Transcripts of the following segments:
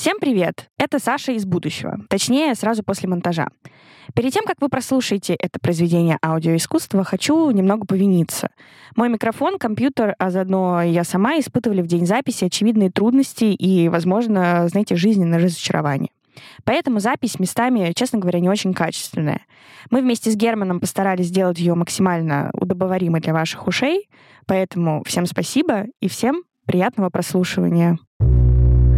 Всем привет! Это Саша из будущего, точнее, сразу после монтажа. Перед тем, как вы прослушаете это произведение аудиоискусства, хочу немного повиниться. Мой микрофон, компьютер, а заодно я сама испытывали в день записи очевидные трудности и, возможно, знаете, жизненное разочарование. Поэтому запись местами, честно говоря, не очень качественная. Мы вместе с Германом постарались сделать ее максимально удобоваримой для ваших ушей, поэтому всем спасибо и всем приятного прослушивания.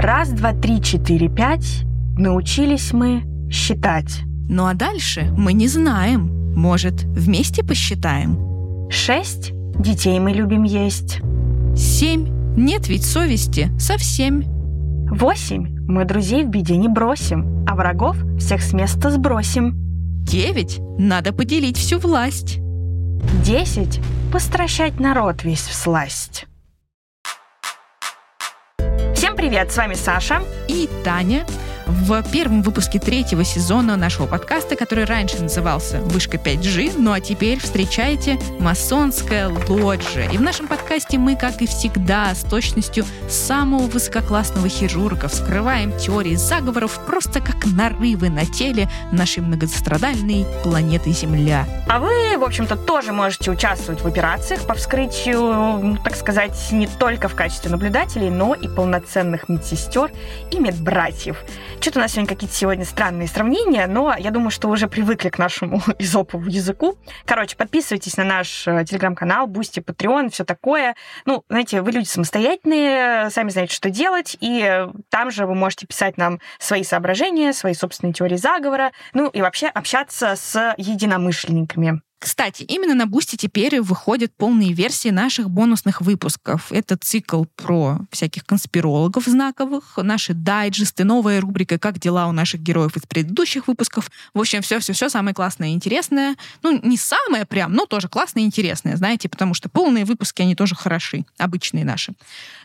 Раз, два, три, четыре, пять. Научились мы считать. Ну а дальше мы не знаем. Может, вместе посчитаем? Шесть. Детей мы любим есть. Семь. Нет ведь совести совсем. Восемь. Мы друзей в беде не бросим, а врагов всех с места сбросим. Девять. Надо поделить всю власть. Десять. Постращать народ весь в сласть. Привет, с вами Саша. И Таня в первом выпуске третьего сезона нашего подкаста, который раньше назывался «Вышка 5G», ну а теперь встречайте «Масонская лоджия». И в нашем подкасте мы, как и всегда, с точностью самого высококлассного хирурга вскрываем теории заговоров просто как нарывы на теле нашей многострадальной планеты Земля. А вы, в общем-то, тоже можете участвовать в операциях по вскрытию, так сказать, не только в качестве наблюдателей, но и полноценных медсестер и медбратьев. Что-то у нас сегодня какие-то сегодня странные сравнения, но я думаю, что уже привыкли к нашему эзопову языку. Короче, подписывайтесь на наш э, телеграм-канал, Бусти, Patreon, все такое. Ну, знаете, вы люди самостоятельные, сами знаете, что делать, и там же вы можете писать нам свои соображения, свои собственные теории заговора, ну и вообще общаться с единомышленниками. Кстати, именно на Бусти теперь выходят полные версии наших бонусных выпусков. Это цикл про всяких конспирологов знаковых, наши дайджесты, новая рубрика «Как дела у наших героев из предыдущих выпусков». В общем, все-все-все самое классное и интересное. Ну, не самое прям, но тоже классное и интересное, знаете, потому что полные выпуски, они тоже хороши, обычные наши.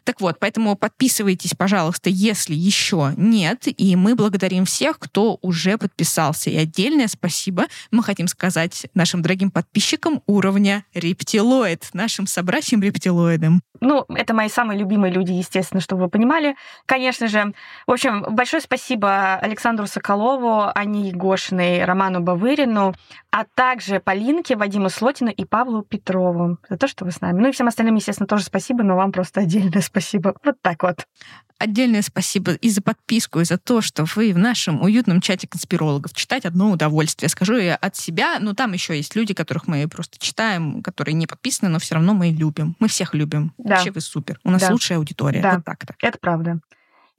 Так вот, поэтому подписывайтесь, пожалуйста, если еще нет. И мы благодарим всех, кто уже подписался. И отдельное спасибо мы хотим сказать нашим дорогим подписчикам уровня рептилоид, нашим собратьям рептилоидам. Ну, это мои самые любимые люди, естественно, чтобы вы понимали. Конечно же. В общем, большое спасибо Александру Соколову, Ане Егошиной, Роману Бавырину, а также Полинке, Вадиму Слотину и Павлу Петрову за то, что вы с нами. Ну и всем остальным, естественно, тоже спасибо, но вам просто отдельное спасибо. Вот так вот. Отдельное спасибо и за подписку, и за то, что вы в нашем уютном чате конспирологов. Читать одно удовольствие. Скажу я от себя, но там еще есть люди, которых мы просто читаем, которые не подписаны, но все равно мы любим. Мы всех любим. Да. Вообще вы супер. У нас да. лучшая аудитория. Да. Вот так-то. Это правда.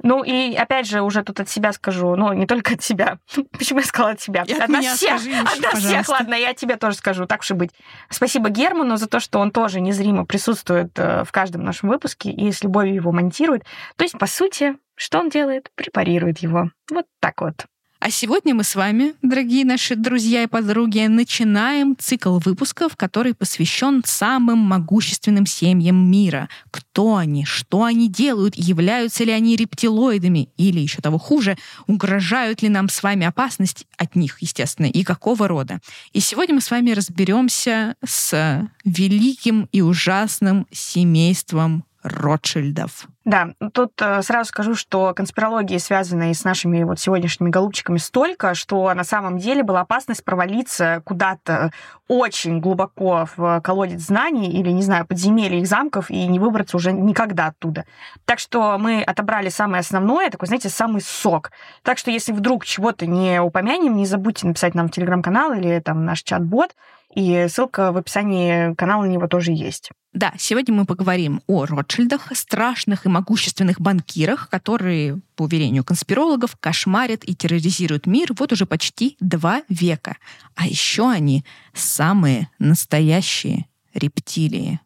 Ну и опять же, уже тут от себя скажу, ну не только от себя. Почему я сказала от себя? И от, от меня всех, скажи от нас всех, ладно, я тебе тоже скажу, так уж и быть. Спасибо Герману за то, что он тоже незримо присутствует э, в каждом нашем выпуске и с любовью его монтирует. То есть, по сути, что он делает? Препарирует его. Вот так вот. А сегодня мы с вами, дорогие наши друзья и подруги, начинаем цикл выпусков, который посвящен самым могущественным семьям мира. Кто они, что они делают, являются ли они рептилоидами, или еще того хуже, угрожают ли нам с вами опасность от них, естественно, и какого рода. И сегодня мы с вами разберемся с великим и ужасным семейством Ротшильдов. Да, тут э, сразу скажу, что конспирологии, связанные с нашими вот сегодняшними голубчиками, столько, что на самом деле была опасность провалиться куда-то очень глубоко в колодец знаний или, не знаю, подземелье их замков и не выбраться уже никогда оттуда. Так что мы отобрали самое основное, такой, знаете, самый сок. Так что если вдруг чего-то не упомянем, не забудьте написать нам в телеграм-канал или там наш чат-бот, и ссылка в описании канала на него тоже есть. Да, сегодня мы поговорим о Ротшильдах, страшных и могущественных банкирах, которые, по уверению конспирологов, кошмарят и терроризируют мир вот уже почти два века. А еще они самые настоящие рептилии.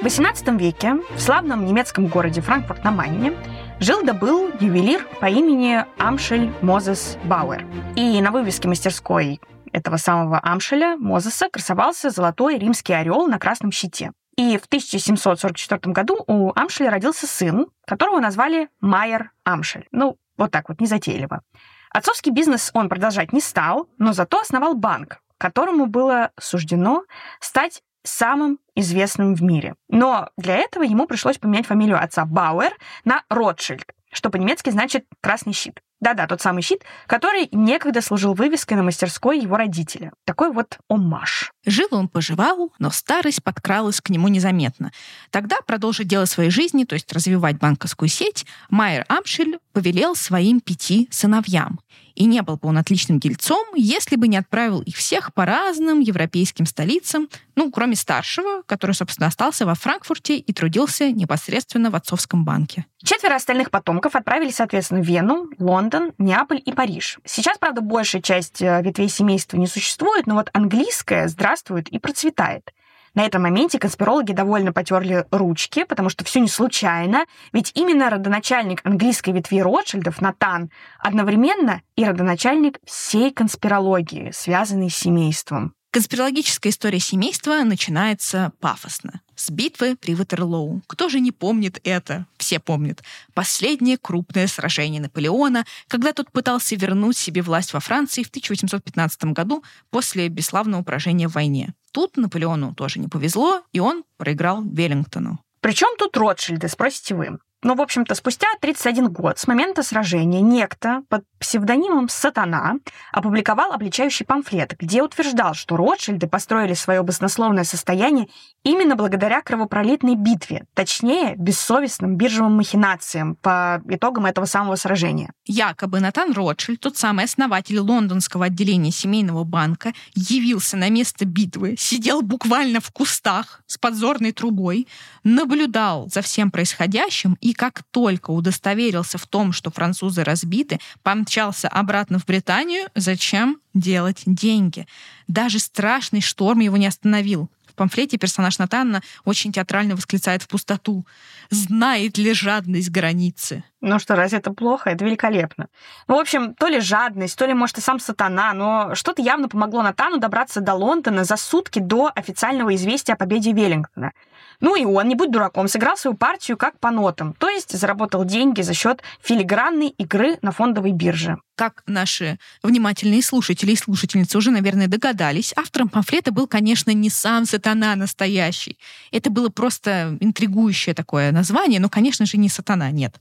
В XVIII веке в славном немецком городе Франкфурт на Майне жил да был ювелир по имени Амшель Мозес Бауэр. И на вывеске мастерской этого самого Амшеля Мозеса красовался золотой римский орел на красном щите. И в 1744 году у Амшеля родился сын, которого назвали Майер Амшель. Ну, вот так вот, незатейливо. Отцовский бизнес он продолжать не стал, но зато основал банк, которому было суждено стать самым известным в мире. Но для этого ему пришлось поменять фамилию отца Бауэр на Ротшильд, что по-немецки значит «красный щит». Да-да, тот самый щит, который некогда служил вывеской на мастерской его родителя. Такой вот оммаж. Жил он поживал, но старость подкралась к нему незаметно. Тогда продолжить дело своей жизни, то есть развивать банковскую сеть, Майер Амшель повелел своим пяти сыновьям и не был бы он отличным дельцом, если бы не отправил их всех по разным европейским столицам, ну, кроме старшего, который, собственно, остался во Франкфурте и трудился непосредственно в отцовском банке. Четверо остальных потомков отправились, соответственно, в Вену, Лондон, Неаполь и Париж. Сейчас, правда, большая часть э, ветвей семейства не существует, но вот английская здравствует и процветает. На этом моменте конспирологи довольно потерли ручки, потому что все не случайно, ведь именно родоначальник английской ветви Ротшильдов, Натан, одновременно и родоначальник всей конспирологии, связанной с семейством. Конспирологическая история семейства начинается пафосно. С битвы при Ватерлоу. Кто же не помнит это? Все помнят. Последнее крупное сражение Наполеона, когда тот пытался вернуть себе власть во Франции в 1815 году после бесславного поражения в войне. Тут Наполеону тоже не повезло, и он проиграл Веллингтону. Причем тут Ротшильды, спросите вы? Ну, в общем-то, спустя 31 год с момента сражения некто под псевдонимом «Сатана» опубликовал обличающий памфлет, где утверждал, что Ротшильды построили свое баснословное состояние именно благодаря кровопролитной битве, точнее, бессовестным биржевым махинациям по итогам этого самого сражения. Якобы Натан Ротшильд, тот самый основатель лондонского отделения семейного банка, явился на место битвы, сидел буквально в кустах с подзорной трубой, наблюдал за всем происходящим и как только удостоверился в том, что французы разбиты, помчался обратно в Британию. Зачем делать деньги? Даже страшный шторм его не остановил. Памфлете персонаж Натанна очень театрально восклицает в пустоту. «Знает ли жадность границы?» Ну что, разве это плохо? Это великолепно. Ну, в общем, то ли жадность, то ли, может, и сам сатана, но что-то явно помогло Натану добраться до Лондона за сутки до официального известия о победе Веллингтона. Ну и он, не будь дураком, сыграл свою партию как по нотам, то есть заработал деньги за счет филигранной игры на фондовой бирже. Как наши внимательные слушатели и слушательницы уже, наверное, догадались, автором памфлета был, конечно, не сам сатана настоящий. Это было просто интригующее такое название, но, конечно же, не сатана, нет.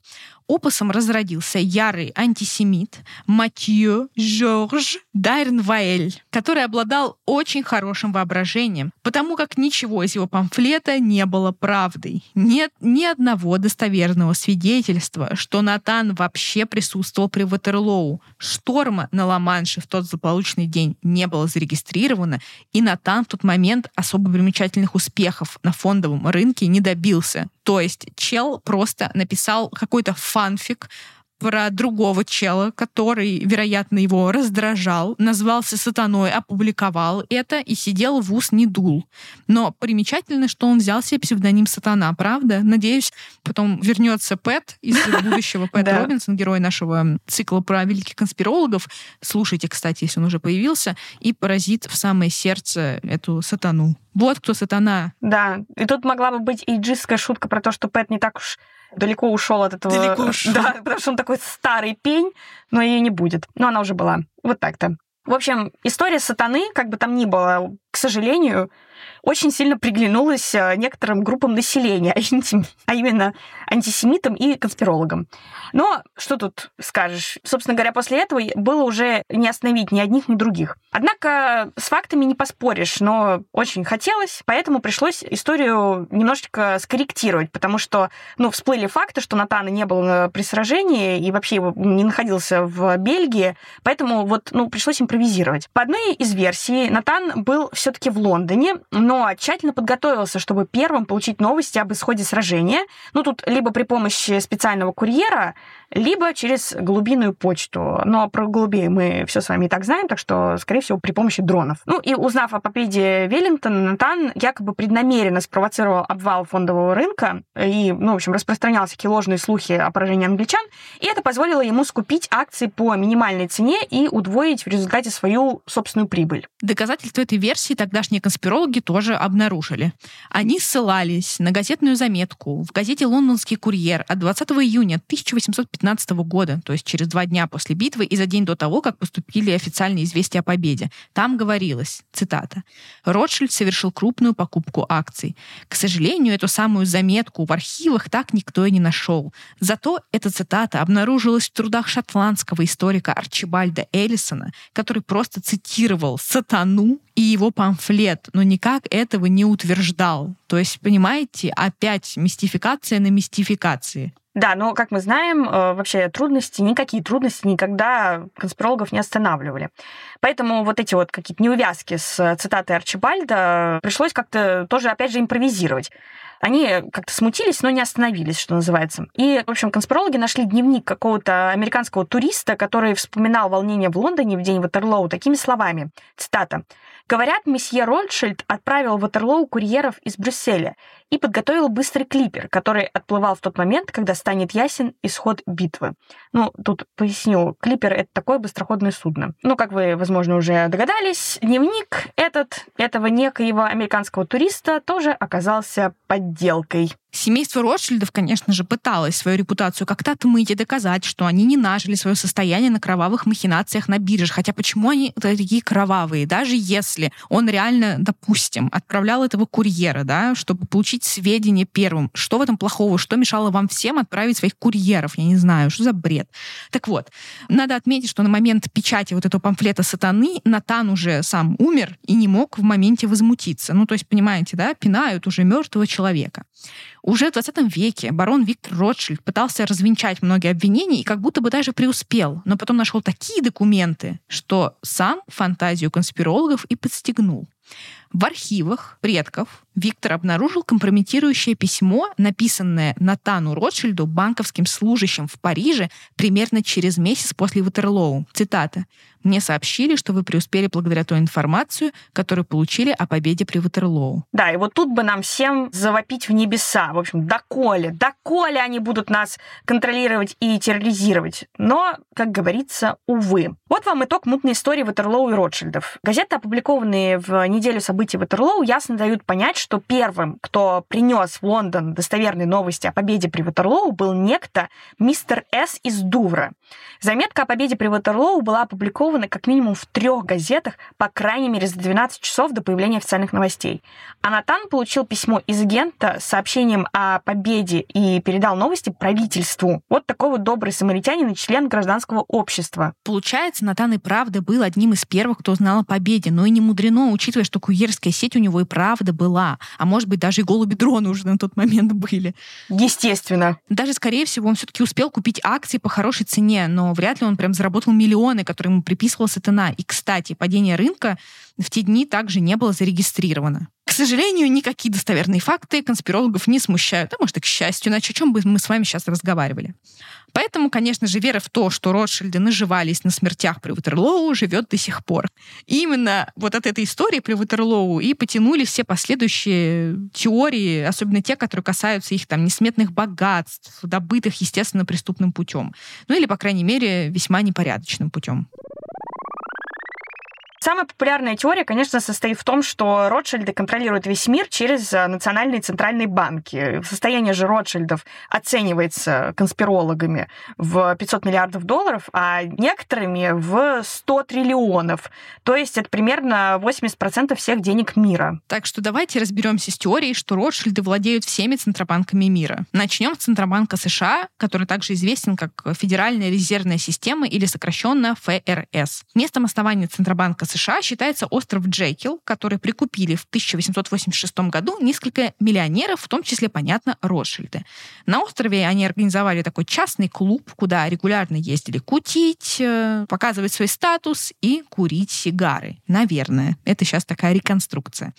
Опусом разродился ярый антисемит Матье Жорж Дайрнваэль, который обладал очень хорошим воображением, потому как ничего из его памфлета не было правдой. Нет ни одного достоверного свидетельства, что Натан вообще присутствовал при Ватерлоу. Шторма на Ла-Манше в тот злополучный день не было зарегистрировано, и Натан в тот момент особо примечательных успехов на фондовом рынке не добился. То есть чел просто написал какой-то фанфик про другого чела, который, вероятно, его раздражал, назвался сатаной, опубликовал это и сидел в ус не дул. Но примечательно, что он взял себе псевдоним сатана, правда? Надеюсь, потом вернется Пэт из будущего Пэт Робинсон, герой нашего цикла про великих конспирологов. Слушайте, кстати, если он уже появился, и поразит в самое сердце эту сатану. Вот кто сатана. Да, и тут могла бы быть иджистская шутка про то, что Пэт не так уж далеко ушел от этого. Далеко ушел. Да, потому что он такой старый пень, но ее не будет. Но она уже была. Вот так-то. В общем, история сатаны, как бы там ни было, к сожалению, очень сильно приглянулась э, некоторым группам населения, а именно антисемитам и конспирологам. Но что тут скажешь? Собственно говоря, после этого было уже не остановить ни одних, ни других. Однако с фактами не поспоришь, но очень хотелось, поэтому пришлось историю немножечко скорректировать, потому что, ну, всплыли факты, что Натана не было при сражении и вообще его не находился в Бельгии, поэтому вот, ну, пришлось импровизировать. По одной из версий, Натан был все таки в Лондоне, но тщательно подготовился, чтобы первым получить новости об исходе сражения. Ну, тут либо при помощи специального курьера, либо через голубиную почту. Но про голубей мы все с вами и так знаем, так что, скорее всего, при помощи дронов. Ну и узнав о победе Веллингтона, Натан якобы преднамеренно спровоцировал обвал фондового рынка и, ну, в общем, распространял всякие ложные слухи о поражении англичан, и это позволило ему скупить акции по минимальной цене и удвоить в результате свою собственную прибыль. Доказательство этой версии тогдашние конспирологи тоже обнаружили. Они ссылались на газетную заметку в газете «Лондонский курьер» от 20 июня 1815 года, то есть через два дня после битвы и за день до того, как поступили официальные известия о победе. Там говорилось, цитата, «Ротшильд совершил крупную покупку акций. К сожалению, эту самую заметку в архивах так никто и не нашел. Зато эта цитата обнаружилась в трудах шотландского историка Арчибальда Эллисона, который просто цитировал «сатану» и его памфлет, но никак этого не утверждал. То есть, понимаете, опять мистификация на мистификации. Да, но, как мы знаем, э, вообще трудности, никакие трудности никогда конспирологов не останавливали. Поэтому вот эти вот какие-то неувязки с цитатой Арчибальда пришлось как-то тоже, опять же, импровизировать. Они как-то смутились, но не остановились, что называется. И, в общем, конспирологи нашли дневник какого-то американского туриста, который вспоминал волнение в Лондоне в день Ватерлоу такими словами. Цитата. Говорят, месье Ротшильд отправил в Ватерлоу курьеров из Брюсселя и подготовил быстрый клипер, который отплывал в тот момент, когда станет ясен исход битвы. Ну, тут поясню, клипер — это такое быстроходное судно. Ну, как вы, возможно, уже догадались, дневник этот, этого некоего американского туриста тоже оказался подделкой. Семейство Ротшильдов, конечно же, пыталось свою репутацию как-то отмыть и доказать, что они не нажили свое состояние на кровавых махинациях на бирже. Хотя почему они такие кровавые? Даже если он реально, допустим, отправлял этого курьера, да, чтобы получить сведения первым, что в этом плохого, что мешало вам всем отправить своих курьеров? Я не знаю, что за бред. Так вот, надо отметить, что на момент печати вот этого памфлета сатаны Натан уже сам умер и не мог в моменте возмутиться. Ну, то есть, понимаете, да, пинают уже мертвого человека. Уже в 20 веке барон Виктор Ротшильд пытался развенчать многие обвинения и как будто бы даже преуспел, но потом нашел такие документы, что сам фантазию конспирологов и подстегнул. В архивах предков Виктор обнаружил компрометирующее письмо, написанное Натану Ротшильду, банковским служащим в Париже, примерно через месяц после Ватерлоу. Цитата. Мне сообщили, что вы преуспели благодаря той информацию, которую получили о победе при Ватерлоу. Да, и вот тут бы нам всем завопить в небеса. В общем, доколе, доколе они будут нас контролировать и терроризировать. Но, как говорится, увы. Вот вам итог мутной истории Ватерлоу и Ротшильдов. Газеты, опубликованные в неделю событий Ватерлоу, ясно дают понять, что первым, кто принес в Лондон достоверные новости о победе при Ватерлоу, был некто мистер С из Дувра. Заметка о победе при Ватерлоу была опубликована как минимум в трех газетах, по крайней мере, за 12 часов до появления официальных новостей. А Натан получил письмо из агента с сообщением о победе и передал новости правительству. Вот такой вот добрый самаритянин и член гражданского общества. Получается, Натан и правда был одним из первых, кто узнал о победе. Но и не мудрено, учитывая, что курьерская сеть у него и правда была. А может быть, даже и голуби-дроны уже на тот момент были. Естественно. Даже, скорее всего, он все-таки успел купить акции по хорошей цене, но вряд ли он прям заработал миллионы, которые ему приписывала сатана. И, кстати, падение рынка в те дни также не было зарегистрировано. К сожалению, никакие достоверные факты конспирологов не смущают, а может и к счастью, иначе о чем бы мы с вами сейчас разговаривали. Поэтому, конечно же, вера в то, что Ротшильды наживались на смертях при Ватерлоу, живет до сих пор. И именно вот от этой истории при Ватерлоу и потянули все последующие теории, особенно те, которые касаются их там несметных богатств, добытых, естественно, преступным путем. Ну или, по крайней мере, весьма непорядочным путем. Самая популярная теория, конечно, состоит в том, что Ротшильды контролируют весь мир через э, национальные центральные банки. Состояние же Ротшильдов оценивается конспирологами в 500 миллиардов долларов, а некоторыми в 100 триллионов. То есть это примерно 80% всех денег мира. Так что давайте разберемся с теорией, что Ротшильды владеют всеми центробанками мира. Начнем с Центробанка США, который также известен как Федеральная резервная система или сокращенно ФРС. Местом основания Центробанка США США считается остров Джекил, который прикупили в 1886 году несколько миллионеров, в том числе, понятно, Ротшильды. На острове они организовали такой частный клуб, куда регулярно ездили кутить, э, показывать свой статус и курить сигары. Наверное. Это сейчас такая реконструкция.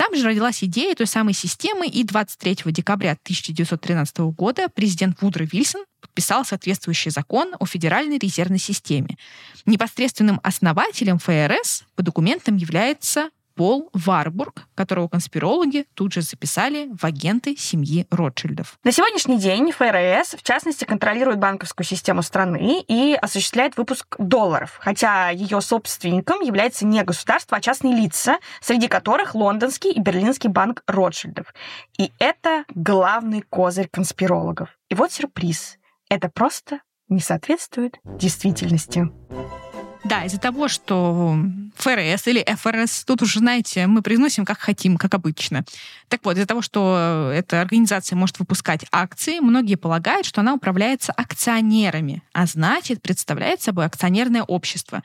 Там же родилась идея той самой системы, и 23 декабря 1913 года президент Вудро Вильсон подписал соответствующий закон о Федеральной резервной системе. Непосредственным основателем ФРС по документам является Пол Варбург, которого конспирологи тут же записали в агенты семьи Ротшильдов. На сегодняшний день ФРС, в частности, контролирует банковскую систему страны и осуществляет выпуск долларов, хотя ее собственником является не государство, а частные лица, среди которых лондонский и берлинский банк Ротшильдов. И это главный козырь конспирологов. И вот сюрприз. Это просто не соответствует действительности. Да, из-за того, что ФРС или ФРС, тут уже, знаете, мы произносим как хотим, как обычно. Так вот, из-за того, что эта организация может выпускать акции, многие полагают, что она управляется акционерами, а значит, представляет собой акционерное общество.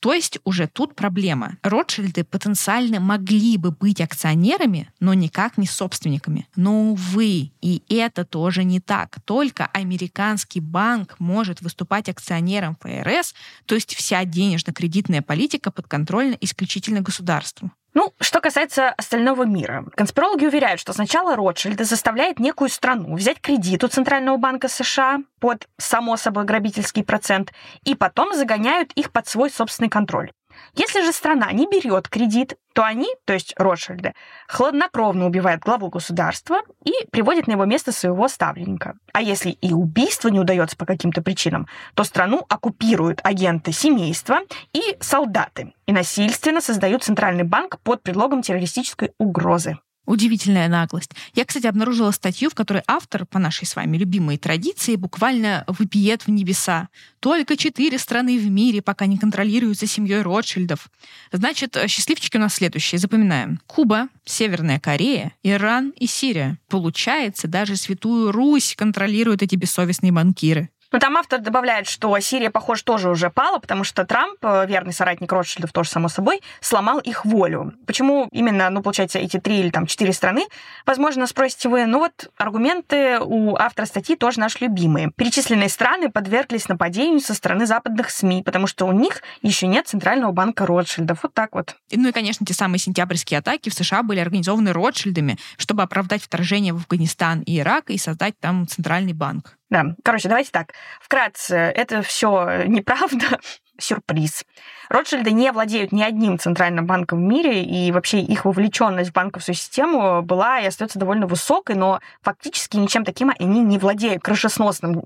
То есть уже тут проблема. Ротшильды потенциально могли бы быть акционерами, но никак не собственниками. Но, увы, и это тоже не так. Только американский банк может выступать акционером ФРС, то есть вся денежно-кредитная политика подконтрольна исключительно государству. Ну, что касается остального мира. Конспирологи уверяют, что сначала Ротшильды заставляет некую страну взять кредит у Центрального банка США под, само собой, грабительский процент, и потом загоняют их под свой собственный контроль. Если же страна не берет кредит, то они, то есть Ротшильды, хладнокровно убивают главу государства и приводят на его место своего ставленника. А если и убийство не удается по каким-то причинам, то страну оккупируют агенты семейства и солдаты и насильственно создают центральный банк под предлогом террористической угрозы. Удивительная наглость. Я, кстати, обнаружила статью, в которой автор, по нашей с вами любимой традиции, буквально выпиет в небеса. Только четыре страны в мире пока не контролируются семьей Ротшильдов. Значит, счастливчики у нас следующие. Запоминаем. Куба, Северная Корея, Иран и Сирия. Получается, даже Святую Русь контролируют эти бессовестные банкиры. Но там автор добавляет, что Сирия, похоже, тоже уже пала, потому что Трамп, э, верный соратник Ротшильдов, тоже само собой, сломал их волю. Почему именно, ну, получается, эти три или там четыре страны? Возможно, спросите вы, ну вот аргументы у автора статьи тоже наши любимые. Перечисленные страны подверглись нападению со стороны западных СМИ, потому что у них еще нет Центрального банка Ротшильдов. Вот так вот. Ну и, конечно, те самые сентябрьские атаки в США были организованы Ротшильдами, чтобы оправдать вторжение в Афганистан и Ирак и создать там Центральный банк. Да, короче, давайте так. Вкратце, это все неправда, сюрприз. Ротшильды не владеют ни одним центральным банком в мире, и вообще их вовлеченность в банковскую систему была и остается довольно высокой, но фактически ничем таким они не владеют крышесносным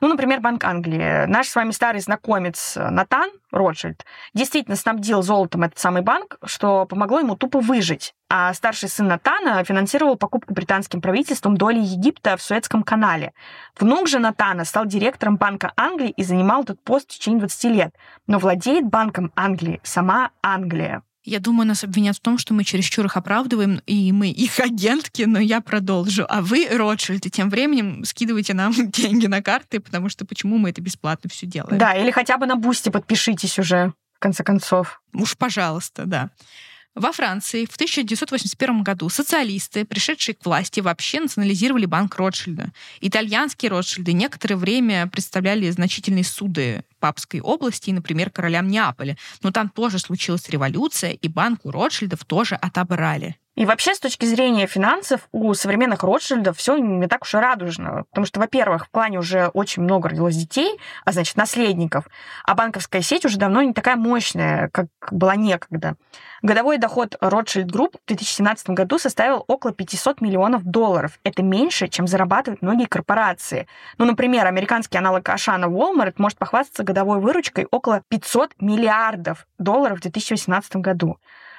ну, например, Банк Англии. Наш с вами старый знакомец Натан Ротшильд действительно снабдил золотом этот самый банк, что помогло ему тупо выжить. А старший сын Натана финансировал покупку британским правительством доли Египта в Суэцком канале. Внук же Натана стал директором Банка Англии и занимал этот пост в течение 20 лет. Но владеет Банком Англии сама Англия. Я думаю, нас обвинят в том, что мы чересчур их оправдываем, и мы их агентки, но я продолжу. А вы, Ротшильды, тем временем скидывайте нам деньги на карты, потому что почему мы это бесплатно все делаем? Да, или хотя бы на Бусти подпишитесь уже, в конце концов. Уж пожалуйста, да. Во Франции в 1981 году социалисты, пришедшие к власти, вообще национализировали банк Ротшильда. Итальянские Ротшильды некоторое время представляли значительные ссуды Папской области, например, королям Неаполя. Но там тоже случилась революция, и банк у Ротшильдов тоже отобрали. И вообще, с точки зрения финансов, у современных Ротшильдов все не так уж и радужно. Потому что, во-первых, в клане уже очень много родилось детей, а значит, наследников. А банковская сеть уже давно не такая мощная, как была некогда. Годовой доход Rothschild Group в 2017 году составил около 500 миллионов долларов. Это меньше, чем зарабатывают многие корпорации. Ну, например, американский аналог Ашана Walmart может похвастаться годовой выручкой около 500 миллиардов долларов в 2018 году.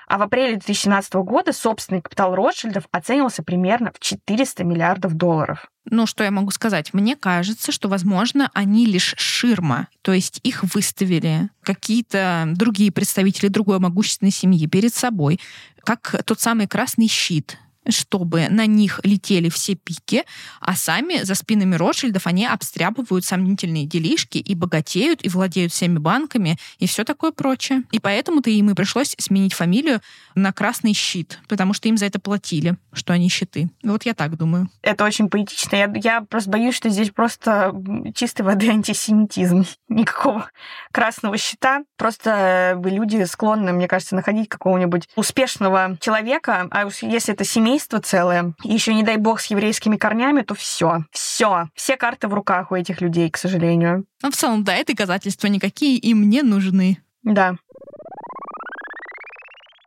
А в апреле 2017 года собственный капитал Ротшильдов оценивался примерно в 400 миллиардов долларов. Ну, что я могу сказать? Мне кажется, что, возможно, они лишь ширма, то есть их выставили какие-то другие представители другой могущественной семьи перед собой, как тот самый красный щит, чтобы на них летели все пики, а сами за спинами Ротшильдов они обстряпывают сомнительные делишки и богатеют, и владеют всеми банками, и все такое прочее. И поэтому-то им и пришлось сменить фамилию на Красный Щит, потому что им за это платили, что они щиты. Вот я так думаю. Это очень поэтично. Я, я просто боюсь, что здесь просто чистой воды антисемитизм. Никакого красного щита. Просто люди склонны, мне кажется, находить какого-нибудь успешного человека, а если это семейство, семейство целое, еще не дай бог с еврейскими корнями, то все, все, все карты в руках у этих людей, к сожалению. Ну, в целом, да, это доказательства никакие им не нужны. Да.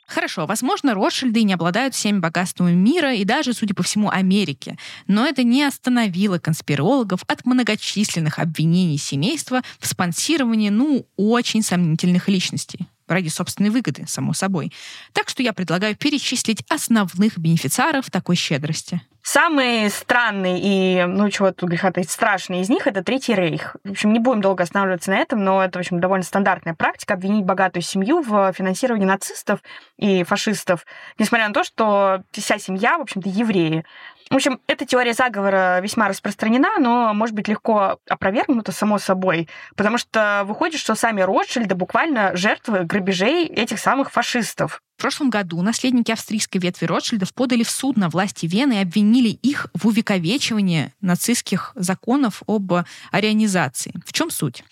Хорошо, возможно, Ротшильды не обладают всеми богатствами мира и даже, судя по всему, Америки. Но это не остановило конспирологов от многочисленных обвинений семейства в спонсировании, ну, очень сомнительных личностей ради собственной выгоды, само собой. Так что я предлагаю перечислить основных бенефициаров такой щедрости. Самый странный и, ну, чего тут греха таить, страшный из них — это Третий Рейх. В общем, не будем долго останавливаться на этом, но это, в общем, довольно стандартная практика обвинить богатую семью в финансировании нацистов и фашистов, несмотря на то, что вся семья, в общем-то, евреи. В общем, эта теория заговора весьма распространена, но может быть легко опровергнута само собой, потому что выходит, что сами Ротшильды буквально жертвы грабежей этих самых фашистов. В прошлом году наследники австрийской ветви Ротшильдов подали в суд на власти Вены и обвинили их в увековечивании нацистских законов об арианизации. В чем суть?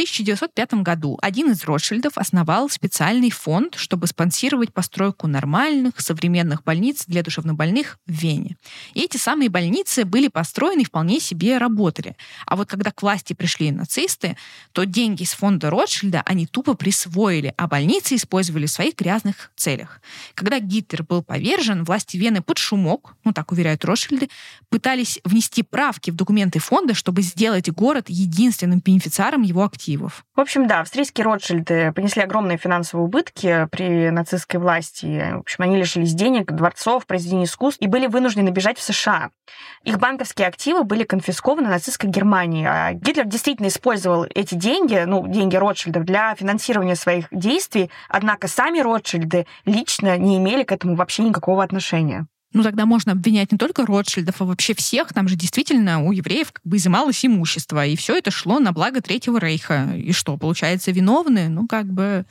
1905 году один из Ротшильдов основал специальный фонд, чтобы спонсировать постройку нормальных современных больниц для душевнобольных в Вене. И эти самые больницы были построены и вполне себе работали. А вот когда к власти пришли нацисты, то деньги из фонда Ротшильда они тупо присвоили, а больницы использовали в своих грязных целях. Когда Гитлер был повержен, власти Вены под шумок, ну так уверяют Ротшильды, пытались внести правки в документы фонда, чтобы сделать город единственным бенефициаром его активов мотивов. В общем, да, австрийские Ротшильды понесли огромные финансовые убытки при нацистской власти. В общем, они лишились денег, дворцов, произведений искусств и были вынуждены бежать в США. Их банковские активы были конфискованы нацистской Германии. А Гитлер действительно использовал эти деньги, ну, деньги Ротшильдов, для финансирования своих действий, однако сами Ротшильды лично не имели к этому вообще никакого отношения ну тогда можно обвинять не только Ротшильдов, а вообще всех. Там же действительно у евреев как бы изымалось имущество, и все это шло на благо Третьего Рейха. И что, получается, виновны? Ну, как бы...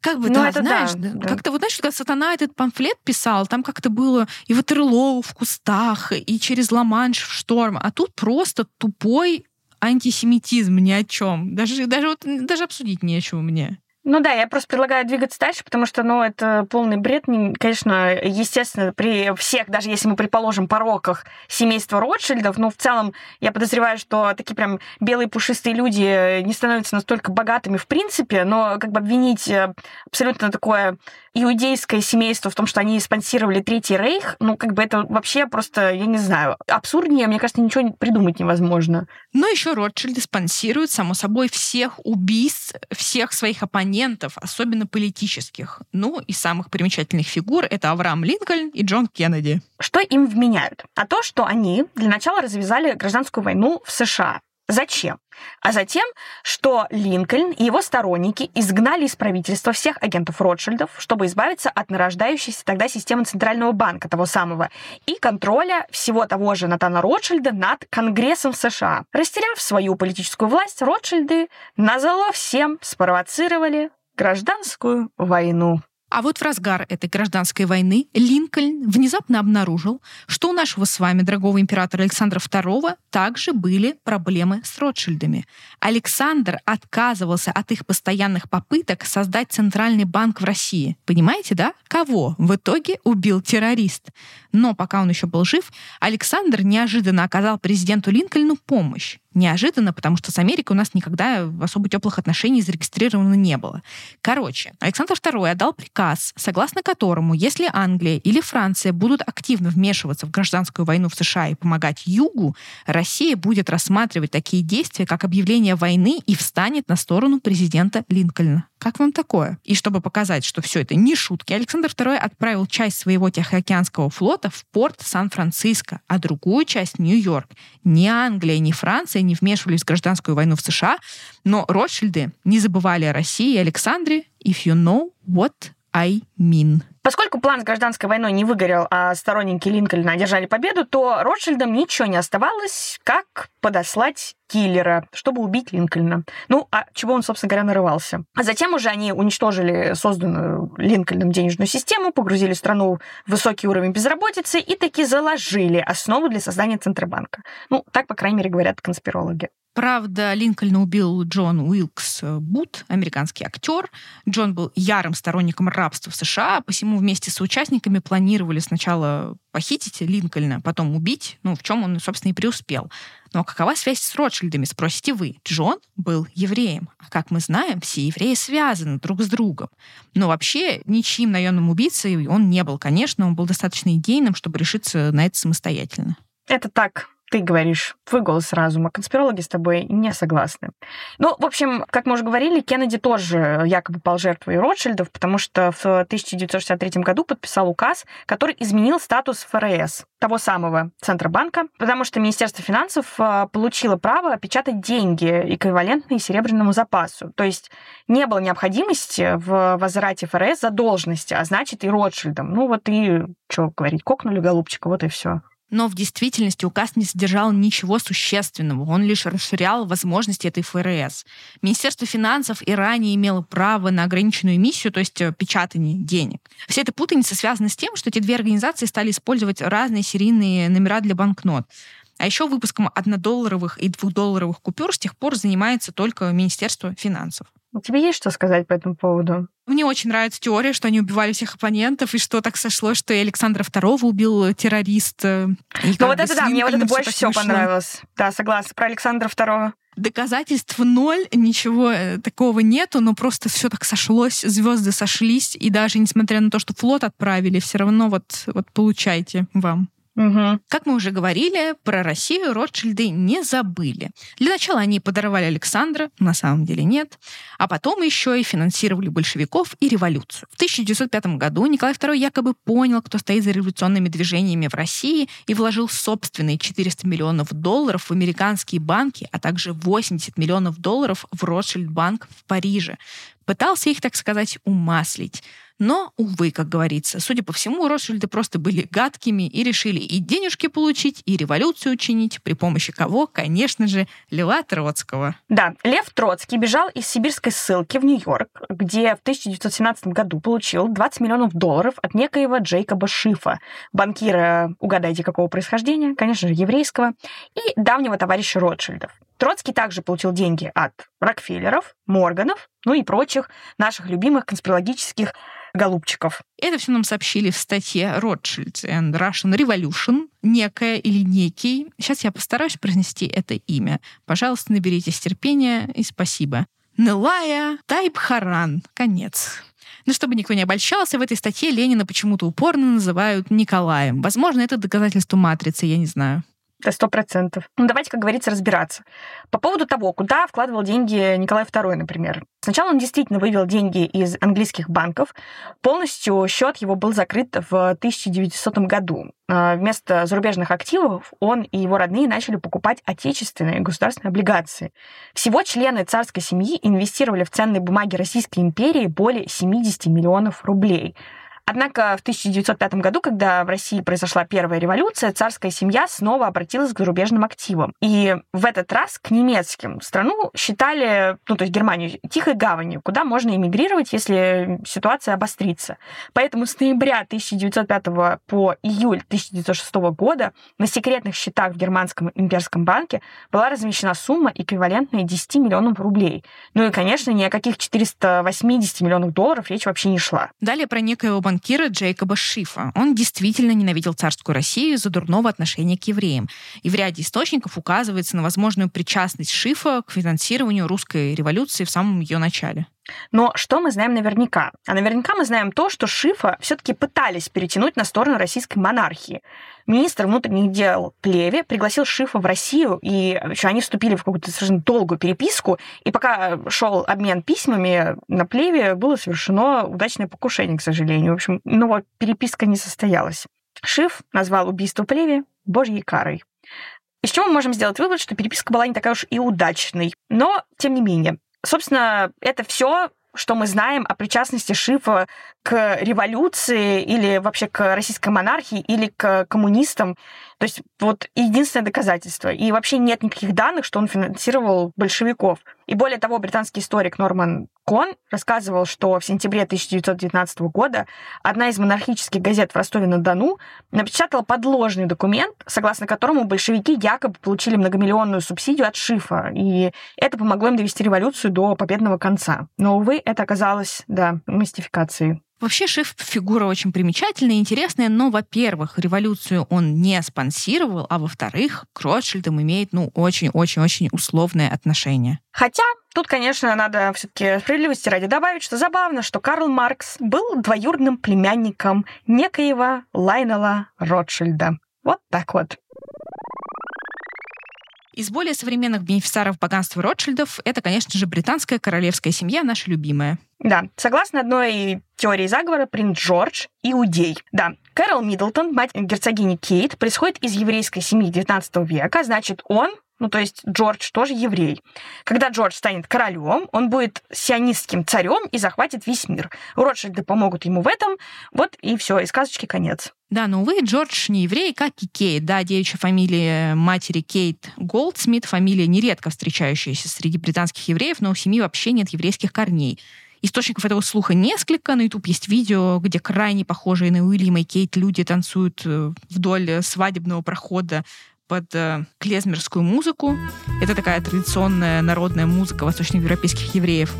Как бы, ну, да, это знаешь, да, да. как-то вот, знаешь, когда Сатана этот памфлет писал, там как-то было и Ватерлоу в кустах, и через Ла-Манш в шторм, а тут просто тупой антисемитизм ни о чем. Даже, даже, вот, даже обсудить не о чем мне. Ну да, я просто предлагаю двигаться дальше, потому что, ну, это полный бред. Конечно, естественно, при всех, даже если мы предположим пороках семейства Ротшильдов, ну, в целом, я подозреваю, что такие прям белые пушистые люди не становятся настолько богатыми в принципе, но как бы обвинить э, абсолютно такое иудейское семейство в том, что они спонсировали Третий Рейх, ну, как бы это вообще просто, я не знаю, абсурднее, мне кажется, ничего придумать невозможно. Но еще Ротшильды спонсируют, само собой, всех убийств, всех своих оппонентов, особенно политических. Ну, и самых примечательных фигур — это Авраам Линкольн и Джон Кеннеди. Что им вменяют? А то, что они для начала развязали гражданскую войну в США. Зачем? А затем, что Линкольн и его сторонники изгнали из правительства всех агентов Ротшильдов, чтобы избавиться от нарождающейся тогда системы Центрального банка, того самого, и контроля всего того же Натана Ротшильда над Конгрессом США. Растеряв свою политическую власть, Ротшильды назло всем спровоцировали гражданскую войну. А вот в разгар этой гражданской войны Линкольн внезапно обнаружил, что у нашего с вами дорогого императора Александра II также были проблемы с Ротшильдами. Александр отказывался от их постоянных попыток создать центральный банк в России. Понимаете, да? Кого в итоге убил террорист? Но пока он еще был жив, Александр неожиданно оказал президенту Линкольну помощь неожиданно, потому что с Америкой у нас никогда особо теплых отношений зарегистрировано не было. Короче, Александр II отдал приказ, согласно которому, если Англия или Франция будут активно вмешиваться в гражданскую войну в США и помогать Югу, Россия будет рассматривать такие действия как объявление войны и встанет на сторону президента Линкольна. Как вам такое? И чтобы показать, что все это не шутки, Александр II отправил часть своего Тихоокеанского флота в порт Сан-Франциско, а другую часть — Нью-Йорк. Ни Англия, ни Франция не вмешивались в гражданскую войну в США, но Ротшильды не забывали о России и Александре. If you know what I mean. Поскольку план с гражданской войной не выгорел, а сторонники Линкольна одержали победу, то Ротшильдам ничего не оставалось, как подослать киллера, чтобы убить Линкольна. Ну, а чего он, собственно говоря, нарывался? А затем уже они уничтожили созданную Линкольном денежную систему, погрузили страну в высокий уровень безработицы и таки заложили основу для создания Центробанка. Ну, так, по крайней мере, говорят конспирологи. Правда, Линкольна убил Джон Уилкс Бут, американский актер. Джон был ярым сторонником рабства в США, посему вместе с участниками планировали сначала похитить Линкольна, потом убить, ну, в чем он, собственно, и преуспел. Но какова связь с Ротшильдами, спросите вы? Джон был евреем. А как мы знаем, все евреи связаны друг с другом. Но вообще ничьим наемным убийцей он не был, конечно, он был достаточно идейным, чтобы решиться на это самостоятельно. Это так, ты говоришь, твой голос разума. Конспирологи с тобой не согласны. Ну, в общем, как мы уже говорили, Кеннеди тоже якобы пал жертвой Ротшильдов, потому что в 1963 году подписал указ, который изменил статус ФРС, того самого Центробанка, потому что Министерство финансов а, получило право печатать деньги, эквивалентные серебряному запасу. То есть не было необходимости в возврате ФРС задолженности, а значит и Ротшильдам. Ну вот и, что говорить, кокнули голубчика, вот и все. Но в действительности указ не содержал ничего существенного, он лишь расширял возможности этой ФРС. Министерство финансов и ранее имело право на ограниченную эмиссию, то есть э, печатание денег. Вся эта путаница связана с тем, что эти две организации стали использовать разные серийные номера для банкнот. А еще выпуском однодолларовых и двухдолларовых купюр с тех пор занимается только Министерство финансов. Тебе есть что сказать по этому поводу? Мне очень нравится теория, что они убивали всех оппонентов, и что так сошло, что и Александра II убил террорист. Ну вот это да, мне вот это больше всего понравилось. Да, согласна. Про Александра II доказательств ноль, ничего э, такого нету, но просто все так сошлось, звезды сошлись, и даже несмотря на то, что флот отправили, все равно вот, вот получайте вам. Угу. Как мы уже говорили, про Россию Ротшильды не забыли. Для начала они подорвали Александра, на самом деле нет, а потом еще и финансировали большевиков и революцию. В 1905 году Николай II якобы понял, кто стоит за революционными движениями в России и вложил собственные 400 миллионов долларов в американские банки, а также 80 миллионов долларов в Ротшильд-банк в Париже. Пытался их, так сказать, умаслить. Но, увы, как говорится, судя по всему, Ротшильды просто были гадкими и решили и денежки получить, и революцию учинить, при помощи кого, конечно же, Льва Троцкого. Да, Лев Троцкий бежал из сибирской ссылки в Нью-Йорк, где в 1917 году получил 20 миллионов долларов от некоего Джейкоба Шифа, банкира, угадайте, какого происхождения, конечно же, еврейского, и давнего товарища Ротшильдов. Троцкий также получил деньги от Рокфеллеров, Морганов, ну и прочих наших любимых конспирологических голубчиков. Это все нам сообщили в статье Rothschild and Russian Revolution, некая или некий. Сейчас я постараюсь произнести это имя. Пожалуйста, наберитесь терпения и спасибо. Нелая Тайбхаран. Конец. Но чтобы никто не обольщался, в этой статье Ленина почему-то упорно называют Николаем. Возможно, это доказательство матрицы, я не знаю. Это сто процентов. Ну, давайте, как говорится, разбираться. По поводу того, куда вкладывал деньги Николай II, например. Сначала он действительно вывел деньги из английских банков. Полностью счет его был закрыт в 1900 году. А, вместо зарубежных активов он и его родные начали покупать отечественные государственные облигации. Всего члены царской семьи инвестировали в ценные бумаги Российской империи более 70 миллионов рублей. Однако в 1905 году, когда в России произошла первая революция, царская семья снова обратилась к зарубежным активам. И в этот раз к немецким. Страну считали, ну, то есть Германию, тихой гаванью, куда можно эмигрировать, если ситуация обострится. Поэтому с ноября 1905 по июль 1906 года на секретных счетах в Германском имперском банке была размещена сумма, эквивалентная 10 миллионов рублей. Ну и, конечно, ни о каких 480 миллионов долларов речь вообще не шла. Далее про некоего банка банкира Джейкоба Шифа. Он действительно ненавидел царскую Россию из-за дурного отношения к евреям. И в ряде источников указывается на возможную причастность Шифа к финансированию русской революции в самом ее начале. Но что мы знаем наверняка? А наверняка мы знаем то, что Шифа все-таки пытались перетянуть на сторону российской монархии. Министр внутренних дел Плеве пригласил Шифа в Россию, и еще они вступили в какую-то совершенно долгую переписку, и пока шел обмен письмами, на Плеве было совершено удачное покушение, к сожалению. В общем, ну вот, переписка не состоялась. Шиф назвал убийство Плеве божьей карой. Из чего мы можем сделать вывод, что переписка была не такая уж и удачной. Но, тем не менее, Собственно, это все что мы знаем о причастности Шифа к революции или вообще к российской монархии или к коммунистам. То есть вот единственное доказательство. И вообще нет никаких данных, что он финансировал большевиков. И более того, британский историк Норман Кон рассказывал, что в сентябре 1919 года одна из монархических газет в Ростове-на-Дону напечатала подложный документ, согласно которому большевики якобы получили многомиллионную субсидию от Шифа, и это помогло им довести революцию до победного конца. Но, увы, это оказалось, да, мистификацией. Вообще Шиф фигура очень примечательная и интересная, но, во-первых, революцию он не спонсировал, а во-вторых, к Ротшильдам имеет, ну, очень-очень-очень условное отношение. Хотя Тут, конечно, надо все-таки справедливости ради добавить, что забавно, что Карл Маркс был двоюродным племянником некоего Лайнела Ротшильда. Вот так вот. Из более современных бенефициаров богатства Ротшильдов это, конечно же, британская королевская семья, наша любимая. Да, согласно одной теории заговора, принц Джордж – иудей. Да, Кэрол Миддлтон, мать герцогини Кейт, происходит из еврейской семьи XIX века, значит, он ну, то есть Джордж тоже еврей. Когда Джордж станет королем, он будет сионистским царем и захватит весь мир. Ротшильды помогут ему в этом. Вот и все, и сказочки конец. Да, но, увы, Джордж не еврей, как и Кейт. Да, девичья фамилия матери Кейт Голдсмит, фамилия нередко встречающаяся среди британских евреев, но у семьи вообще нет еврейских корней. Источников этого слуха несколько. На YouTube есть видео, где крайне похожие на Уильяма и Кейт люди танцуют э, вдоль свадебного прохода под э, клезмерскую музыку. Это такая традиционная народная музыка восточноевропейских евреев.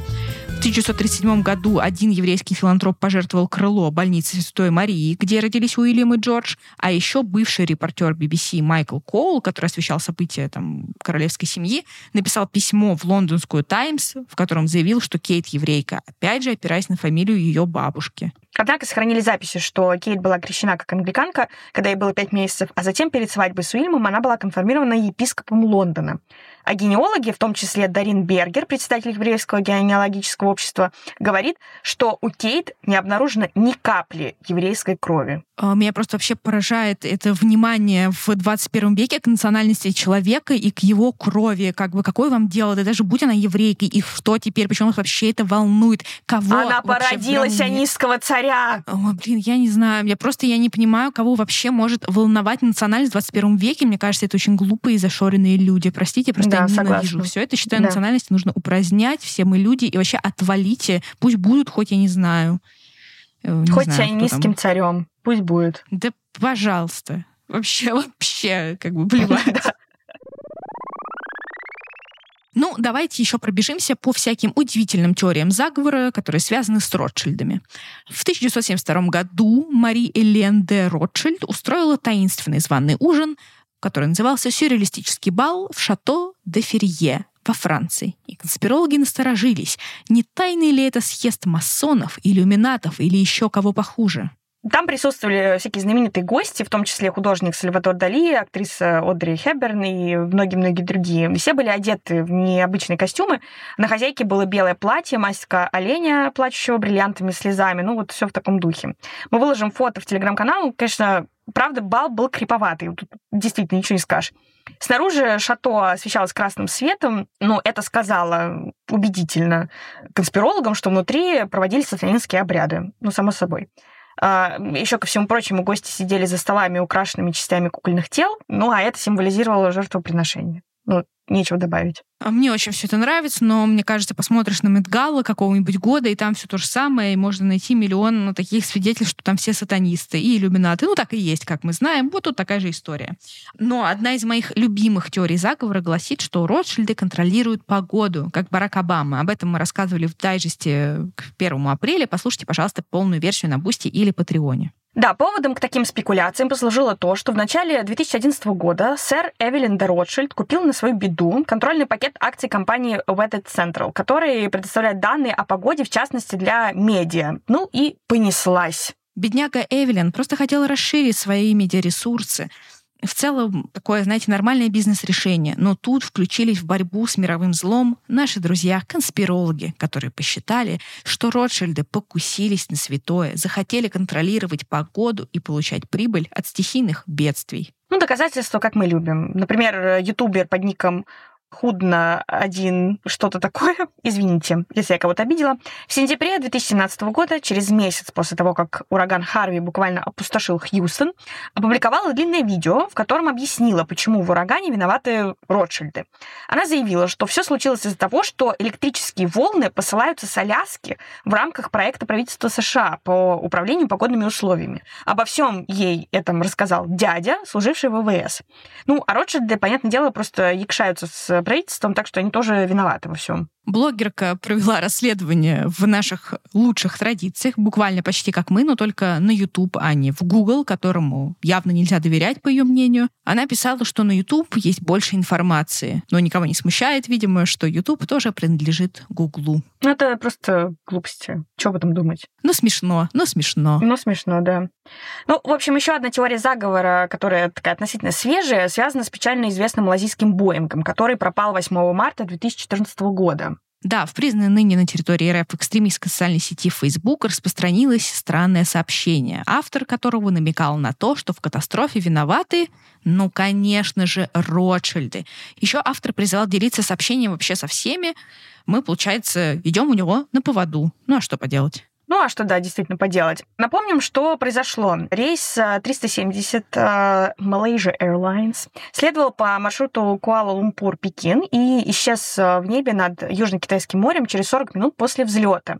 В 1937 году один еврейский филантроп пожертвовал крыло больницы Святой Марии, где родились Уильям и Джордж, а еще бывший репортер BBC Майкл Коул, который освещал события там, королевской семьи, написал письмо в лондонскую «Таймс», в котором заявил, что Кейт еврейка, опять же опираясь на фамилию ее бабушки. Однако сохранили записи, что Кейт была крещена как англиканка, когда ей было пять месяцев, а затем перед свадьбой с Уильямом она была конформирована епископом Лондона. А генеологи, в том числе Дарин Бергер, председатель еврейского генеалогического общества, говорит, что у Кейт не обнаружено ни капли еврейской крови. А, меня просто вообще поражает это внимание в 21 веке к национальности человека и к его крови. Как бы какое вам дело? Да даже будь она еврейкой, и что теперь? Почему их вообще это волнует? Кого Она породила сионистского царя. О, блин, я не знаю. Я просто я не понимаю, кого вообще может волновать национальность в 21 веке. Мне кажется, это очень глупые и зашоренные люди. Простите, просто да, я ненавижу согласна. все это. Считаю, да. национальность нужно упразднять. Все мы люди. И вообще отвалите. Пусть будут, хоть я не знаю. Э, не хоть знаю, сионистским царем. Пусть будет. Да, пожалуйста. Вообще, вообще, как бы плевать. Давайте еще пробежимся по всяким удивительным теориям заговора, которые связаны с Ротшильдами. В 1972 году Мари Элен де Ротшильд устроила таинственный званый ужин, который назывался «Сюрреалистический бал в шато де Ферье» во Франции. И конспирологи насторожились, не тайный ли это съезд масонов, иллюминатов или еще кого похуже. Там присутствовали всякие знаменитые гости, в том числе художник Сальвадор Дали, актриса Одри Хеберн и многие-многие другие. Все были одеты в необычные костюмы. На хозяйке было белое платье, маска оленя, плачущего бриллиантами слезами. Ну, вот все в таком духе. Мы выложим фото в телеграм-канал. Конечно, правда, бал был криповатый. Тут действительно ничего не скажешь. Снаружи шато освещалось красным светом, но это сказала убедительно конспирологам, что внутри проводились сатанинские обряды. Ну, само собой. А, Еще ко всему прочему, гости сидели за столами, украшенными частями кукольных тел, ну а это символизировало жертвоприношение. Ну, нечего добавить. А мне очень все это нравится, но мне кажется, посмотришь на Met Gala какого-нибудь года, и там все то же самое, и можно найти миллион ну, таких свидетельств, что там все сатанисты и иллюминаты. Ну, так и есть, как мы знаем. Вот тут такая же история. Но одна из моих любимых теорий заговора гласит, что Ротшильды контролируют погоду, как Барак Обама. Об этом мы рассказывали в дайджесте к 1 апреля. Послушайте, пожалуйста, полную версию на Boosty или Patreon е. Да, поводом к таким спекуляциям послужило то, что в начале 2011 года сэр Эвелин де Ротшильд купил на свою беду контрольный пакет акций компании Wedded Central, который предоставляет данные о погоде, в частности, для медиа. Ну и понеслась. Бедняга Эвелин просто хотела расширить свои медиаресурсы, в целом такое, знаете, нормальное бизнес-решение. Но тут включились в борьбу с мировым злом наши друзья-конспирологи, которые посчитали, что Ротшильды покусились на святое, захотели контролировать погоду и получать прибыль от стихийных бедствий. Ну, доказательства, как мы любим. Например, ютубер под ником Худно один что-то такое. Извините, если я кого-то обидела. В сентябре 2017 года, через месяц после того, как ураган Харви буквально опустошил Хьюстон, опубликовала длинное видео, в котором объяснила, почему в урагане виноваты Ротшильды. Она заявила, что все случилось из-за того, что электрические волны посылаются с Аляски в рамках проекта правительства США по управлению погодными условиями. Обо всем ей этом рассказал дядя, служивший в ВВС. Ну, а Ротшильды, понятное дело, просто якшаются с правительством, так что они тоже виноваты во всем. Блогерка провела расследование в наших лучших традициях, буквально почти как мы, но только на YouTube, а не в Google, которому явно нельзя доверять, по ее мнению. Она писала, что на YouTube есть больше информации, но никого не смущает, видимо, что YouTube тоже принадлежит Гуглу. Ну, это просто глупости. Что об этом думать? Ну, смешно, ну, смешно. Ну, смешно, да. Ну, в общем, еще одна теория заговора, которая такая относительно свежая, связана с печально известным малазийским Боингом, который пропал 8 марта 2014 года. Да, в признанной ныне на территории РФ экстремистской социальной сети Facebook распространилось странное сообщение, автор которого намекал на то, что в катастрофе виноваты, ну, конечно же, Ротшильды. Еще автор призывал делиться сообщением вообще со всеми. Мы, получается, идем у него на поводу. Ну, а что поделать? Ну а что, да, действительно поделать. Напомним, что произошло. Рейс 370 uh, uh, Malaysia Airlines следовал по маршруту Куала-Лумпур-Пекин и исчез uh, в небе над Южно-Китайским морем через 40 минут после взлета.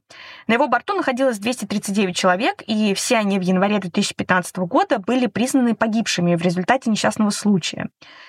На его борту находилось 239 человек, и все они в январе 2015 года были признаны погибшими в результате несчастного случая.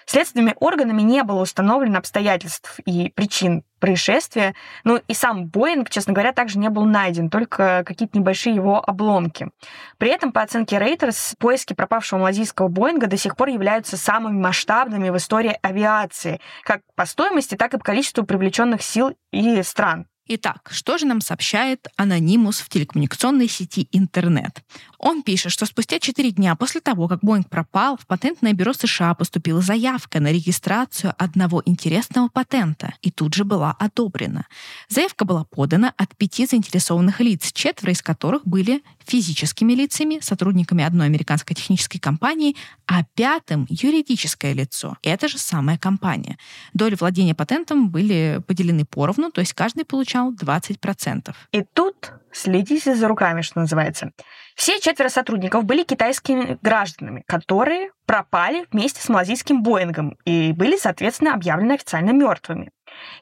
Следственными органами не было установлено обстоятельств и причин происшествия. Ну и сам Боинг, честно говоря, также не был найден, только какие-то небольшие его обломки. При этом, по оценке Reuters, поиски пропавшего малазийского Боинга до сих пор являются самыми масштабными в истории авиации, как по стоимости, так и по количеству привлеченных сил и стран. Итак, что же нам сообщает анонимус в телекоммуникационной сети интернет? Он пишет, что спустя 4 дня после того, как Боинг пропал, в патентное бюро США поступила заявка на регистрацию одного интересного патента и тут же была одобрена. Заявка была подана от пяти заинтересованных лиц, четверо из которых были физическими лицами, сотрудниками одной американской технической компании, а пятым — юридическое лицо. Это же самая компания. Доли владения патентом были поделены поровну, то есть каждый получал получал 20%. И тут следите за руками, что называется. Все четверо сотрудников были китайскими гражданами, которые пропали вместе с малазийским Боингом и были, соответственно, объявлены официально мертвыми.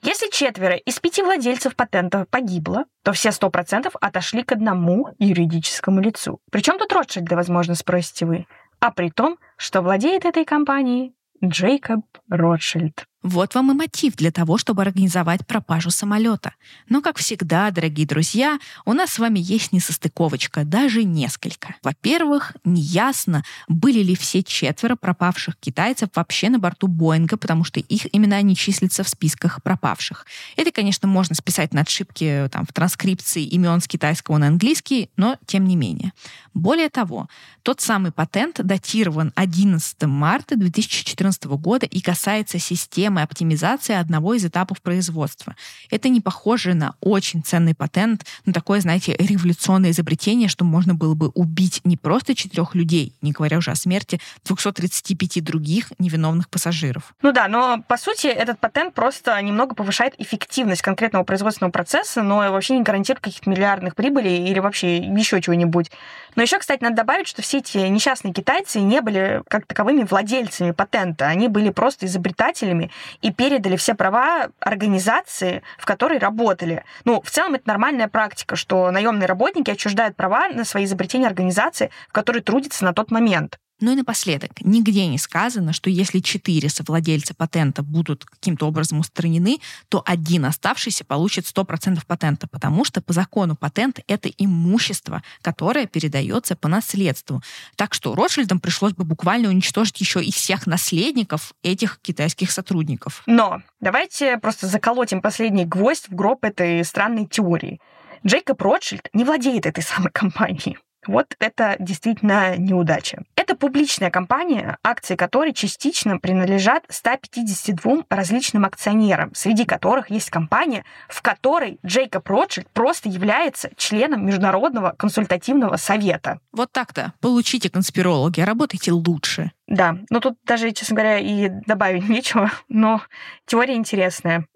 Если четверо из пяти владельцев патента погибло, то все сто процентов отошли к одному юридическому лицу. Причем тут Ротшильды, возможно, спросите вы. А при том, что владеет этой компанией Джейкоб Ротшильд. Вот вам и мотив для того, чтобы организовать пропажу самолета. Но, как всегда, дорогие друзья, у нас с вами есть несостыковочка, даже несколько. Во-первых, неясно, были ли все четверо пропавших китайцев вообще на борту Боинга, потому что их имена не числятся в списках пропавших. Это, конечно, можно списать на ошибки там, в транскрипции имен с китайского на английский, но тем не менее. Более того, тот самый патент датирован 11 марта 2014 года и касается системы самой оптимизации одного из этапов производства. Это не похоже на очень ценный патент, но такое, знаете, революционное изобретение, что можно было бы убить не просто четырех людей, не говоря уже о смерти 235 других невиновных пассажиров. Ну да, но по сути этот патент просто немного повышает эффективность конкретного производственного процесса, но вообще не гарантирует каких-то миллиардных прибылей или вообще еще чего-нибудь. Но еще, кстати, надо добавить, что все эти несчастные китайцы не были как таковыми владельцами патента, они были просто изобретателями и передали все права организации, в которой работали. Ну, в целом это нормальная практика, что наемные работники отчуждают права на свои изобретения организации, в которой трудятся на тот момент. Ну и напоследок, нигде не сказано, что если четыре совладельца патента будут каким-то образом устранены, то один оставшийся получит 100% патента, потому что по закону патент — это имущество, которое передается по наследству. Так что Ротшильдам пришлось бы буквально уничтожить еще и всех наследников этих китайских сотрудников. Но давайте просто заколотим последний гвоздь в гроб этой странной теории. Джейкоб Ротшильд не владеет этой самой компанией. Вот это действительно неудача. Это публичная компания, акции которой частично принадлежат 152 различным акционерам, среди которых есть компания, в которой Джейкоб Ротшильд просто является членом Международного консультативного совета. Вот так-то. Получите конспирологи, работайте лучше. Да, ну тут даже, честно говоря, и добавить нечего, но теория интересная.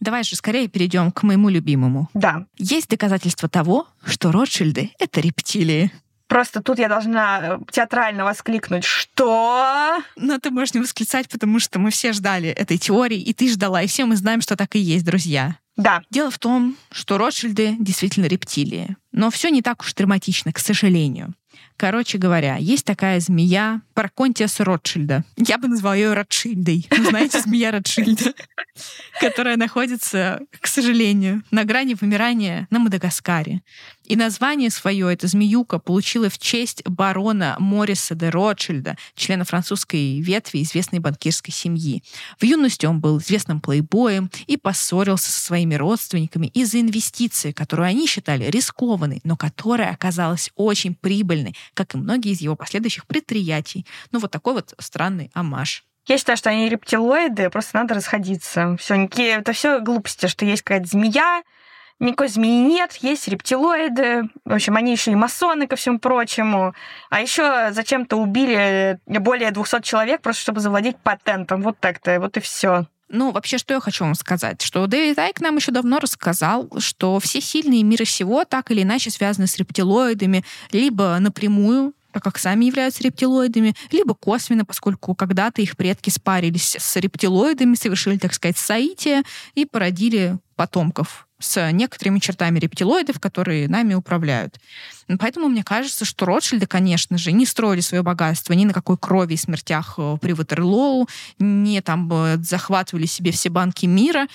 Давай же скорее перейдем к моему любимому. Да. Есть доказательства того, что Ротшильды — это рептилии. Просто тут я должна э, театрально воскликнуть, что... Но ты можешь не восклицать, потому что мы все ждали этой теории, и ты ждала, и все мы знаем, что так и есть, друзья. Да. Дело в том, что Ротшильды действительно рептилии. Но все не так уж драматично, к сожалению. Короче говоря, есть такая змея Парконтиас Ротшильда. Я бы назвала ее Ротшильдой. Вы знаете, змея Ротшильда, которая находится, к сожалению, на грани вымирания на Мадагаскаре. И название свое эта змеюка получила в честь барона Мориса де Ротшильда, члена французской ветви известной банкирской семьи. В юности он был известным плейбоем и поссорился со своими родственниками из-за инвестиции, которую они считали рискованной, но которая оказалась очень прибыльной, как и многие из его последующих предприятий. Ну вот такой вот странный амаш. Я считаю, что они рептилоиды, просто надо расходиться. Все, это все глупости, что есть какая-то змея, никакой змеи нет, есть рептилоиды. В общем, они еще и масоны ко всему прочему. А еще зачем-то убили более 200 человек, просто чтобы завладеть патентом. Вот так-то, вот и все. Ну, вообще, что я хочу вам сказать? Что Дэвид Айк нам еще давно рассказал, что все сильные мира всего так или иначе связаны с рептилоидами, либо напрямую, так как сами являются рептилоидами, либо косвенно, поскольку когда-то их предки спарились с рептилоидами, совершили, так сказать, соитие и породили потомков с некоторыми чертами рептилоидов, которые нами управляют. Поэтому мне кажется, что Ротшильды, конечно же, не строили свое богатство ни на какой крови и смертях э, при Ватерлоу, не там захватывали себе все банки мира.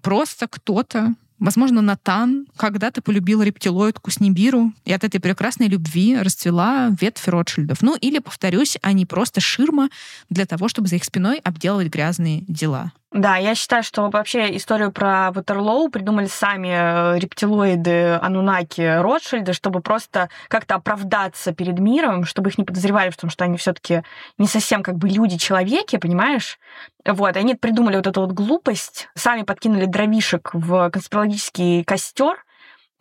Просто кто-то Возможно, Натан когда-то полюбил рептилоидку Снибиру, и от этой прекрасной любви расцвела ветвь Ротшильдов. Ну, или, повторюсь, они просто ширма для того, чтобы за их спиной обделывать грязные дела. Да, я считаю, что вообще историю про Ватерлоу придумали сами э, рептилоиды Анунаки Ротшильда, чтобы просто как-то оправдаться перед миром, чтобы их не подозревали в том, что они все таки не совсем как бы люди-человеки, понимаешь? Вот, они придумали вот эту вот глупость, сами подкинули дровишек в конспирологический костер,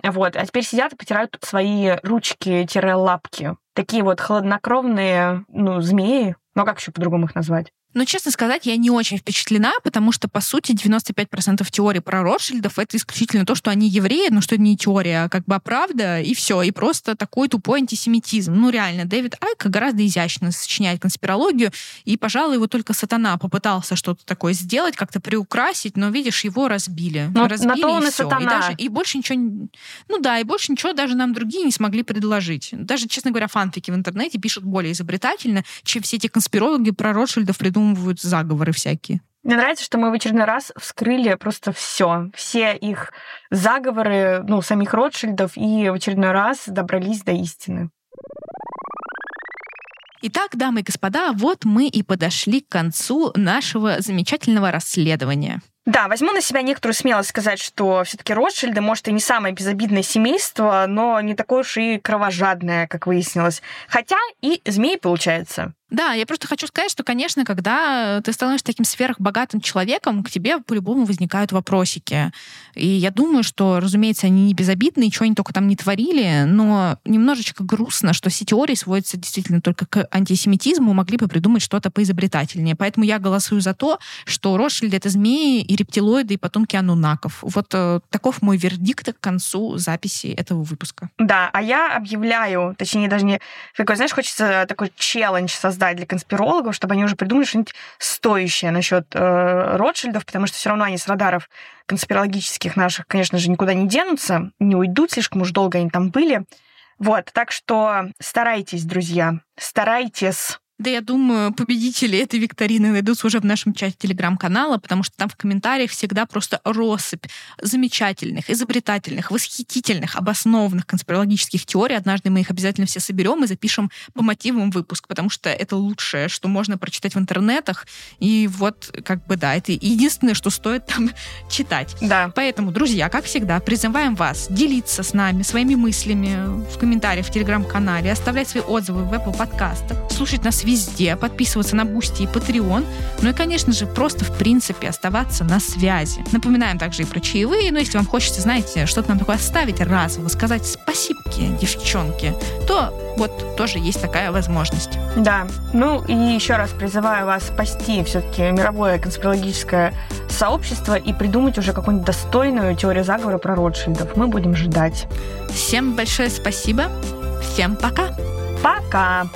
вот, а теперь сидят и потирают свои ручки-лапки. Такие вот холоднокровные, ну, змеи, а как еще по-другому их назвать? Но, честно сказать, я не очень впечатлена, потому что, по сути, 95% теории про Ротшильдов — это исключительно то, что они евреи, но что это не теория, а как бы правда, и все. И просто такой тупой антисемитизм. Ну, реально, Дэвид Айк гораздо изящно сочиняет конспирологию, и, пожалуй, его только сатана попытался что-то такое сделать, как-то приукрасить, но, видишь, его разбили. Но, разбили, на то он и, и все. сатана. И, даже, и больше ничего... Ну да, и больше ничего даже нам другие не смогли предложить. Даже, честно говоря, фанфики в интернете пишут более изобретательно, чем все эти конспирологи про Ротшильдов придумывают придумывают заговоры всякие. Мне нравится, что мы в очередной раз вскрыли просто все, все их заговоры, ну, самих Ротшильдов, и в очередной раз добрались до истины. Итак, дамы и господа, вот мы и подошли к концу нашего замечательного расследования. Да, возьму на себя некоторую смелость сказать, что все-таки Ротшильды, может, и не самое безобидное семейство, но не такое уж и кровожадное, как выяснилось. Хотя и змей получается. Да, я просто хочу сказать, что, конечно, когда ты становишься таким сверхбогатым человеком, к тебе по-любому возникают вопросики. И я думаю, что, разумеется, они не безобидные, ничего они только там не творили, но немножечко грустно, что все теории сводятся действительно только к антисемитизму, могли бы придумать что-то поизобретательнее. Поэтому я голосую за то, что Ротшильды — это змеи и рептилоиды, и потомки анунаков. Вот э, таков мой вердикт к концу записи этого выпуска. Да, а я объявляю, точнее, даже не... Такой, знаешь, хочется такой челлендж создать создать для конспирологов, чтобы они уже придумали что-нибудь стоящее насчет э, Ротшильдов, потому что все равно они с радаров конспирологических наших, конечно же, никуда не денутся, не уйдут, слишком уж долго они там были. Вот, так что старайтесь, друзья, старайтесь. Да, я думаю, победители этой викторины найдутся уже в нашем чате телеграм-канала, потому что там в комментариях всегда просто россыпь замечательных, изобретательных, восхитительных, обоснованных конспирологических теорий. Однажды мы их обязательно все соберем и запишем по мотивам выпуск, потому что это лучшее, что можно прочитать в интернетах. И вот, как бы, да, это единственное, что стоит там читать. Да. Поэтому, друзья, как всегда, призываем вас делиться с нами своими мыслями в комментариях в телеграм-канале, оставлять свои отзывы в Apple подкастах, слушать нас везде, подписываться на Boosty и Patreon, ну и, конечно же, просто, в принципе, оставаться на связи. Напоминаем также и про чаевые, но если вам хочется, знаете, что-то нам такое оставить разово, сказать спасибо, девчонки, то вот тоже есть такая возможность. Да. Ну и еще раз призываю вас спасти все-таки мировое конспирологическое сообщество и придумать уже какую-нибудь достойную теорию заговора про Ротшильдов. Мы будем ждать. Всем большое спасибо. Всем пока. Пока.